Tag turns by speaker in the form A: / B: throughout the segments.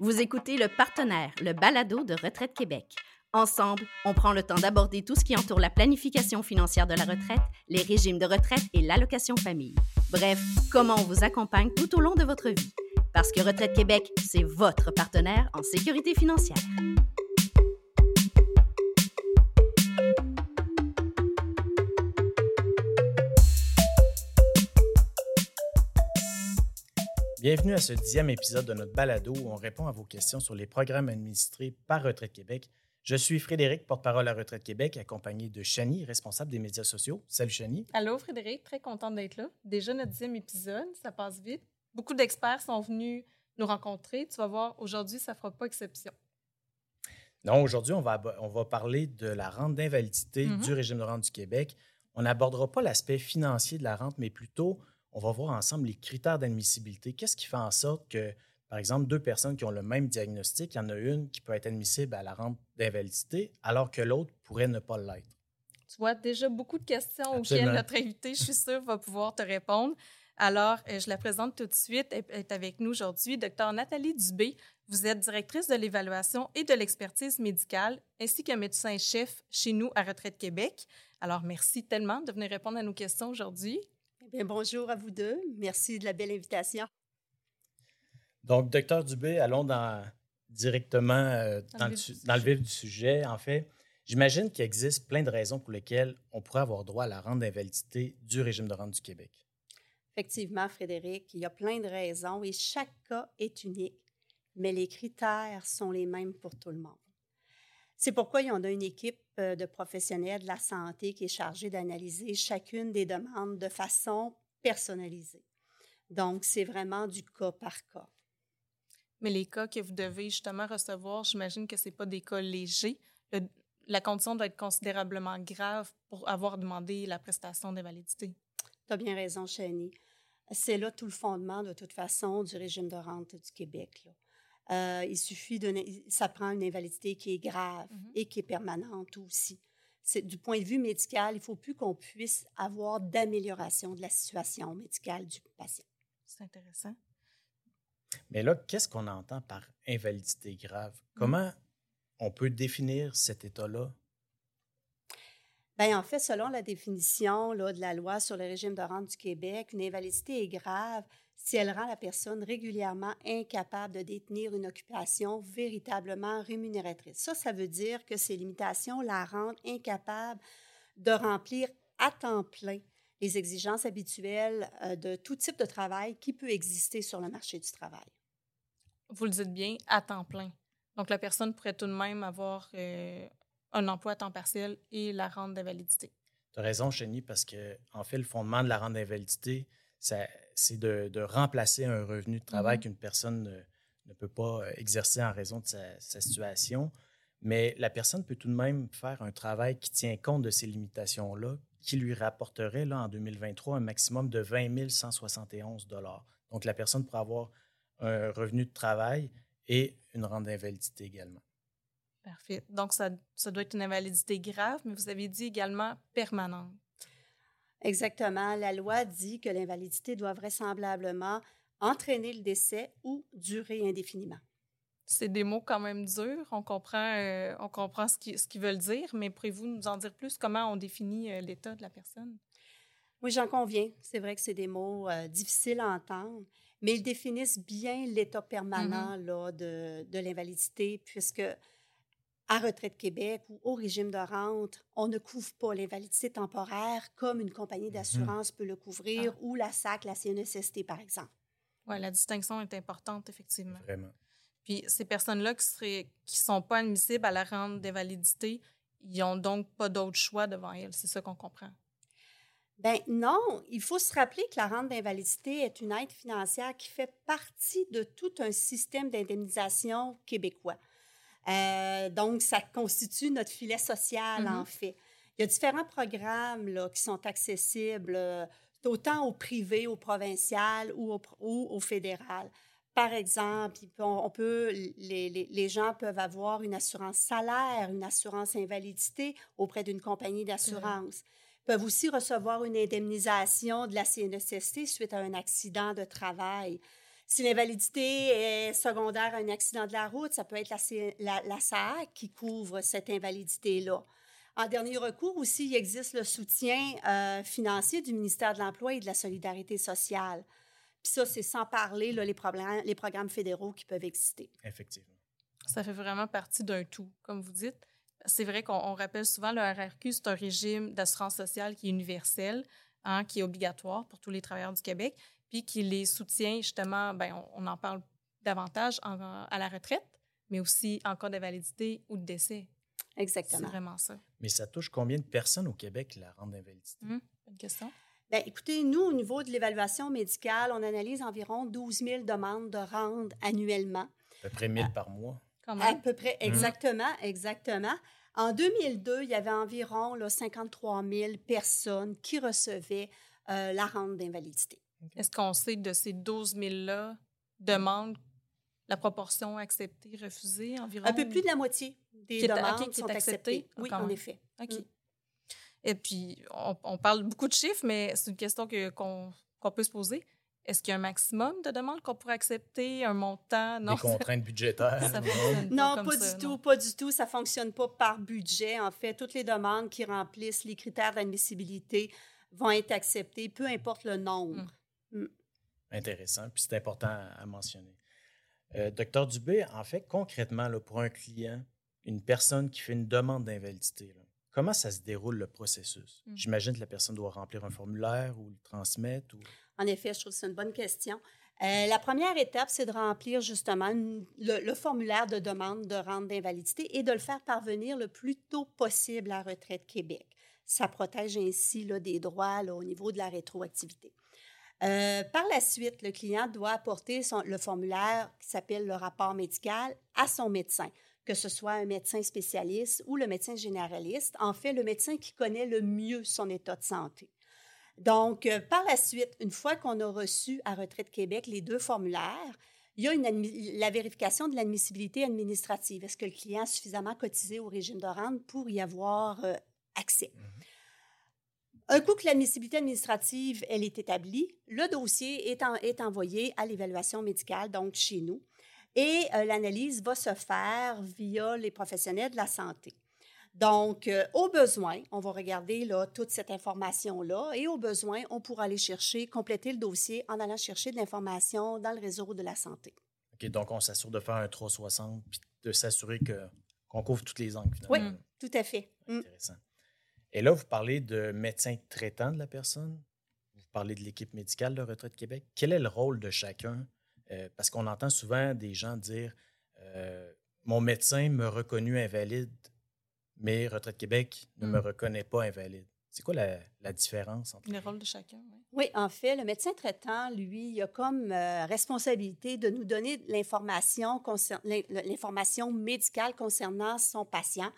A: Vous écoutez le partenaire, le balado de Retraite Québec. Ensemble, on prend le temps d'aborder tout ce qui entoure la planification financière de la retraite, les régimes de retraite et l'allocation famille. Bref, comment on vous accompagne tout au long de votre vie. Parce que Retraite Québec, c'est votre partenaire en sécurité financière.
B: Bienvenue à ce dixième épisode de notre balado où on répond à vos questions sur les programmes administrés par Retraite Québec. Je suis Frédéric, porte-parole à Retraite Québec, accompagné de Chani, responsable des médias sociaux. Salut Chani.
C: Allô Frédéric, très contente d'être là. Déjà notre dixième épisode, ça passe vite. Beaucoup d'experts sont venus nous rencontrer. Tu vas voir, aujourd'hui, ça ne fera pas exception.
B: Non, aujourd'hui, on va, on va parler de la rente d'invalidité
C: Mhm.
B: du régime de rente du Québec. On n'abordera pas l'aspect financier de la rente, mais plutôt, on va voir ensemble les critères d'admissibilité. Qu'est-ce qui fait en sorte que, par exemple, deux personnes qui ont le même diagnostic, il y en a une qui peut être admissible à la rente d'invalidité, alors que l'autre pourrait ne pas l'être?
C: Tu vois déjà beaucoup de questions
B: Absolument.
C: auxquelles notre invité, je suis sûre, va pouvoir te répondre. Alors, euh, je la présente tout de suite. Elle est avec nous aujourd'hui, Dr Nathalie Dubé. Vous êtes directrice de l'évaluation et de l'expertise médicale, ainsi que médecin-chef chez nous à Retraite Québec. Alors, merci tellement de venir répondre à nos questions aujourd'hui.
D: Bien, bonjour à vous deux. Merci de la belle invitation.
B: Donc, docteur Dubé, allons dans, directement euh,
C: Dans
B: dans,
C: le
B: dans vif du sujet. En fait, j'imagine qu'il existe plein de raisons pour lesquelles on pourrait avoir droit à la rente d'invalidité du régime de rente du Québec.
D: Effectivement, Frédéric, il y a plein de raisons et chaque cas est unique, mais les critères sont les mêmes pour tout le monde. C'est pourquoi on a une équipe euh, de professionnels de la santé qui est chargée d'analyser chacune des demandes de façon personnalisée. Donc, c'est vraiment du cas par cas.
C: Mais les cas que vous devez justement recevoir, j'imagine que ce pas des cas légers. Le- la condition doit être considérablement grave pour avoir demandé la prestation d'invalidité.
D: Tu as bien raison, Chani. C'est là tout le fondement, de toute façon, du régime de rente du Québec. là. Euh, il suffit de... Ça prend une invalidité qui est grave
C: Mhm.
D: et qui est permanente aussi. C'est, du point de vue médical, il ne faut plus qu'on puisse avoir d'amélioration de la situation médicale du patient.
C: C'est intéressant.
B: Mais là, qu'est-ce qu'on entend par invalidité grave?
C: Mm.
B: Comment on peut définir cet état-là?
D: Bien, en fait, selon la définition de la loi sur le régime de rente du Québec, une invalidité est grave si elle rend la personne régulièrement incapable de détenir une occupation véritablement rémunératrice. Ça, ça veut dire que ces limitations la rendent incapable de remplir à temps plein les exigences habituelles euh, de tout type de travail qui peut exister sur le marché du travail.
C: Vous le dites bien, à temps plein. Donc, la personne pourrait tout de même avoir euh, un emploi à temps partiel et la rente d'invalidité.
B: Tu as raison, Chénie, parce que, en fait, le fondement de la rente d'invalidité, c'est de, de remplacer un revenu de travail
C: Mhm.
B: qu'une personne ne, ne peut pas euh, exercer en raison de sa, sa situation. Mais la personne peut tout de même faire un travail qui tient compte de ces limitations-là, qui lui rapporterait, là, en 2023, un maximum de 20 171 Donc, la personne pourrait avoir un revenu de travail et une rente d'invalidité également.
C: Parfait. Donc, ça, ça doit être une invalidité grave, mais vous avez dit également permanente.
D: Exactement. La loi dit que l'invalidité doit vraisemblablement entraîner le décès ou durer indéfiniment.
C: C'est des mots quand même durs. On comprend, euh, on comprend ce qu'ils ce qu'ils veulent dire, mais pourriez-vous nous en dire plus? Comment on définit euh, l'état de la personne?
D: Oui, j'en conviens. C'est vrai que c'est des mots euh, difficiles à entendre, mais ils définissent bien l'état permanent là, de, de l'invalidité, puisque à Retraite Québec ou au régime de rente, on ne couvre pas l'invalidité temporaire comme une compagnie d'assurance peut le couvrir
C: Ah.
D: ou la SAC, la CNESST, par exemple.
C: Oui, la distinction est importante, effectivement.
B: Vraiment.
C: Puis ces personnes-là qui seraient qui sont pas admissibles à la rente d'invalidité, ils ont donc pas d'autre choix devant elles. C'est ça qu'on comprend.
D: Ben non, il faut se rappeler que la rente d'invalidité est une aide financière qui fait partie de tout un système d'indemnisation québécois. Euh, donc, ça constitue notre filet social, en fait. Il y a différents programmes là, qui sont accessibles euh, autant au privé, au provincial ou au, pro- ou au fédéral. Par exemple, on peut, les, les- les gens peuvent avoir une assurance salaire, une assurance invalidité auprès d'une compagnie d'assurance. Ils peuvent aussi recevoir une indemnisation de la CNESST suite à un accident de travail. Si l'invalidité est secondaire à un accident de la route, ça peut être la, la, SAAC qui couvre cette invalidité-là. En dernier recours aussi, il existe le soutien euh, financier du ministère de l'Emploi et de la Solidarité sociale. Puis ça, c'est sans parler là, les, problèmes, les programmes fédéraux qui peuvent exister.
B: Effectivement.
C: Ça fait vraiment partie d'un tout, comme vous dites. C'est vrai qu'on rappelle souvent le RRQ, c'est un régime d'assurance sociale qui est universel, hein, qui est obligatoire pour tous les travailleurs du Québec, puis qui les soutient justement, ben, on, en parle davantage à la retraite, mais aussi en cas d'invalidité ou de décès.
D: Exactement.
C: C'est vraiment ça.
B: Mais ça touche combien de personnes au Québec la rente d'invalidité?
C: Hum, bonne question.
D: Bien, écoutez, nous, au niveau de l'évaluation médicale, on analyse environ 12 000 demandes de rente annuellement.
B: À peu près 1000 par mois.
D: À peu près, hum. exactement, exactement. En 2002, il y avait environ là, 53 000 personnes qui recevaient euh, la rente d'invalidité.
C: Est-ce qu'on sait de ces 12 000-là demandes, la proportion acceptée, refusée environ?
D: Un peu plus de la moitié des demandes sont acceptées. Oui, en effet.
C: OK. Mm. Et puis, on, parle beaucoup de chiffres, mais c'est une question qu'on peut se poser. Est-ce qu'il y a un maximum de demandes qu'on pourrait accepter, un montant?
B: Non, Des contraintes budgétaires?
D: non, pas, du tout, pas du tout. Ça ne fonctionne pas par budget. En fait, toutes les demandes qui remplissent les critères d'admissibilité vont être acceptées, peu importe le nombre.
B: Mm. Intéressant, puis c'est important à, mentionner. Euh, docteur Dubé, en fait, concrètement, là, pour un client, une personne qui fait une demande d'invalidité, comment ça se déroule le processus? Mm. J'imagine que la personne doit remplir un formulaire ou le transmettre. Ou...
D: En effet, je trouve que c'est une bonne question. Euh, la première étape, c'est de remplir justement le, formulaire de demande de rente d'invalidité et de le faire parvenir le plus tôt possible à Retraite Québec. Ça protège ainsi là, des droits au niveau de la rétroactivité. Euh, par la suite, le client doit apporter le formulaire qui s'appelle le rapport médical à son médecin, que ce soit un médecin spécialiste ou le médecin généraliste, en fait, le médecin qui connaît le mieux son état de santé. Donc, euh, par la suite, une fois qu'on a reçu à Retraite Québec les deux formulaires, il y a la vérification de l'admissibilité administrative. Est-ce que le client a suffisamment cotisé au régime de rente pour y avoir euh, accès? Mhm. Un coup que l'admissibilité administrative elle est établie, le dossier est, est envoyé à l'évaluation médicale, donc chez nous, et euh, l'analyse va se faire via les professionnels de la santé. Donc, euh, au besoin, on va regarder là, toute cette information-là et au besoin, on pourra aller chercher, compléter le dossier en allant chercher de l'information dans le réseau de la santé.
B: OK, donc on s'assure de faire un 360 puis de s'assurer qu'on couvre toutes les angles, finalement.
D: Oui, tout à fait.
B: Mm. Et là, vous parlez de médecin traitant de la personne, vous parlez de l'équipe médicale de Retraite Québec. Quel est le rôle de chacun? Euh, parce qu'on entend souvent des gens dire euh, Mon médecin me reconnu invalide, mais Retraite Québec ne me hmm. reconnaît pas invalide. C'est quoi la, différence
C: entre le rôle de chacun? Oui.
D: oui, en fait, le médecin traitant, lui, il a comme euh, responsabilité de nous donner l'information, l'information médicale concernant son patient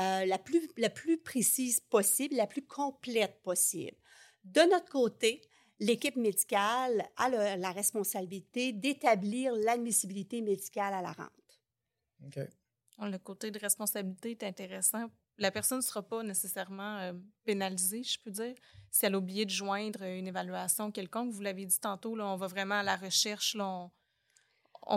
D: euh, la, plus, la plus précise possible, la plus complète possible. De notre côté, l'équipe médicale a la responsabilité d'établir l'admissibilité médicale à la rente.
B: OK.
C: Le côté de responsabilité est intéressant. La personne ne sera pas nécessairement euh, pénalisée, je peux dire, si elle a oublié de joindre une évaluation quelconque. Vous l'avez dit tantôt, là, on va vraiment à la recherche, là, on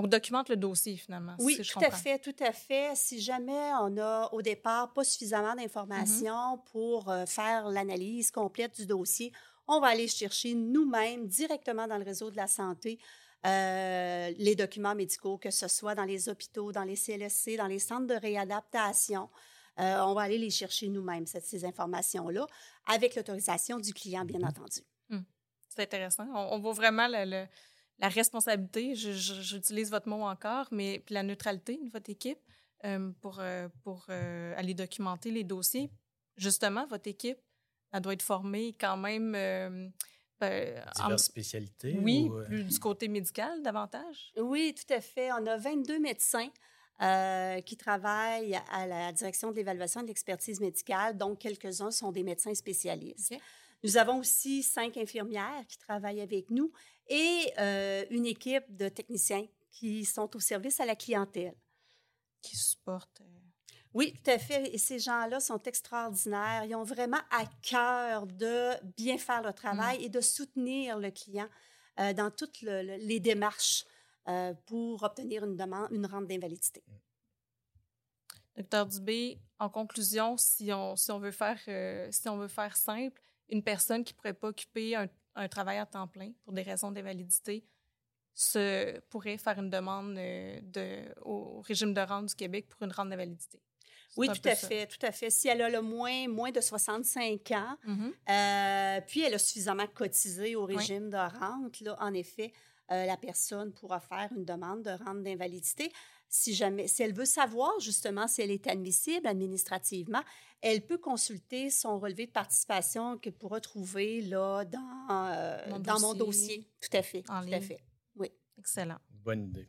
C: documente le dossier finalement.
D: Oui, tout à fait, tout à fait. Si jamais on a au départ pas suffisamment d'informations mm-hmm. pour euh, faire l'analyse complète du dossier, on va aller chercher nous-mêmes directement dans le réseau de la santé euh, les documents médicaux, que ce soit dans les hôpitaux, dans les CLSC, dans les centres de réadaptation. Euh, on va aller les chercher nous-mêmes, ces informations-là, avec l'autorisation du client, bien mm-hmm. entendu.
C: Hum. C'est intéressant. On, voit vraiment le la responsabilité, j'utilise votre mot encore, mais puis la neutralité de votre équipe euh, pour, euh, pour euh, aller documenter les dossiers. Justement, votre équipe, elle doit être formée quand même.
B: Ben, Diverses spécialités?
C: Oui, plus du côté médical davantage?
D: Oui, tout à fait. On a 22 médecins qui travaillent à la direction de l'évaluation et de l'expertise médicale, donc quelques-uns sont des médecins spécialistes. Nous avons aussi cinq infirmières qui travaillent avec nous et euh, une équipe de techniciens qui sont au service à la clientèle.
C: Qui supportent. Euh,
D: oui, tout à fait. Et ces gens-là sont extraordinaires. Ils ont vraiment à cœur de bien faire le travail mm. et de soutenir le client euh, dans toutes les démarches euh, pour obtenir une demande, une rente d'invalidité.
C: Docteur Dubé, en conclusion, si on, si on, veut, faire, euh, si on veut faire simple, une personne qui ne pourrait pas occuper un, un, travail à temps plein pour des raisons d'invalidité se, pourrait faire une demande euh, de, au régime de rente du Québec pour une rente d'invalidité.
D: Oui, tout à ça. fait, tout à fait. Si elle a le moins, moins de 65 ans, mm -hmm. euh, puis elle a suffisamment cotisé au régime oui. de rente, là, en effet, euh, la personne pourra faire une demande de rente d'invalidité. Si jamais, si elle veut savoir justement si elle est admissible administrativement, elle peut consulter son relevé de participation qu'elle pourra trouver là dans, euh, mon, dans dossier. mon dossier. Tout à fait.
C: En
D: tout
C: ligne.
D: à fait. Oui.
C: Excellent.
B: Bonne idée.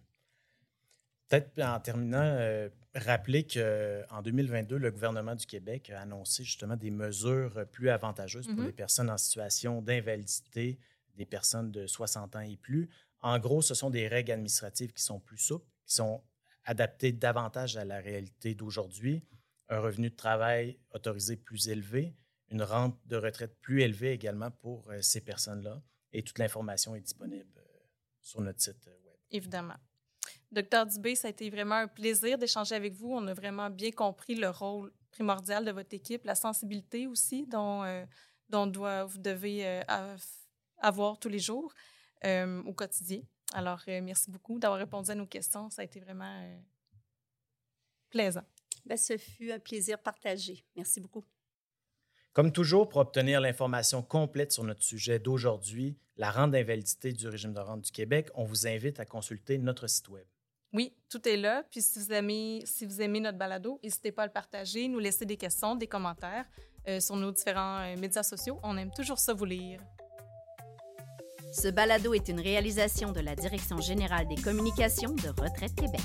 B: Peut-être en terminant, euh, rappeler qu'en 2022, le gouvernement du Québec a annoncé justement des mesures plus avantageuses pour mm -hmm. les personnes en situation d'invalidité, des personnes de 60 ans et plus. En gros, ce sont des règles administratives qui sont plus souples, qui sont adaptées davantage à la réalité d'aujourd'hui, un revenu de travail autorisé plus élevé, une rente de retraite plus élevée également pour euh, ces personnes-là. Et toute l'information est disponible euh, sur notre site web.
C: Évidemment. Docteur Dubé, ça a été vraiment un plaisir d'échanger avec vous. On a vraiment bien compris le rôle primordial de votre équipe, la sensibilité aussi dont, euh, dont vous devez euh, avoir tous les jours euh, au quotidien. Alors, euh, merci beaucoup d'avoir répondu à nos questions. Ça a été vraiment euh, plaisant.
D: Bien, ce fut un plaisir partagé. Merci beaucoup.
B: Comme toujours, pour obtenir l'information complète sur notre sujet d'aujourd'hui, la rente d'invalidité du régime de rente du Québec, on vous invite à consulter notre site Web.
C: Oui, tout est là. Puis si vous aimez, si vous aimez notre balado, n'hésitez pas à le partager, nous laisser des questions, des commentaires euh, sur nos différents euh, médias sociaux. On aime toujours ça vous lire.
A: Ce balado est une réalisation de la Direction générale des communications de Retraite Québec.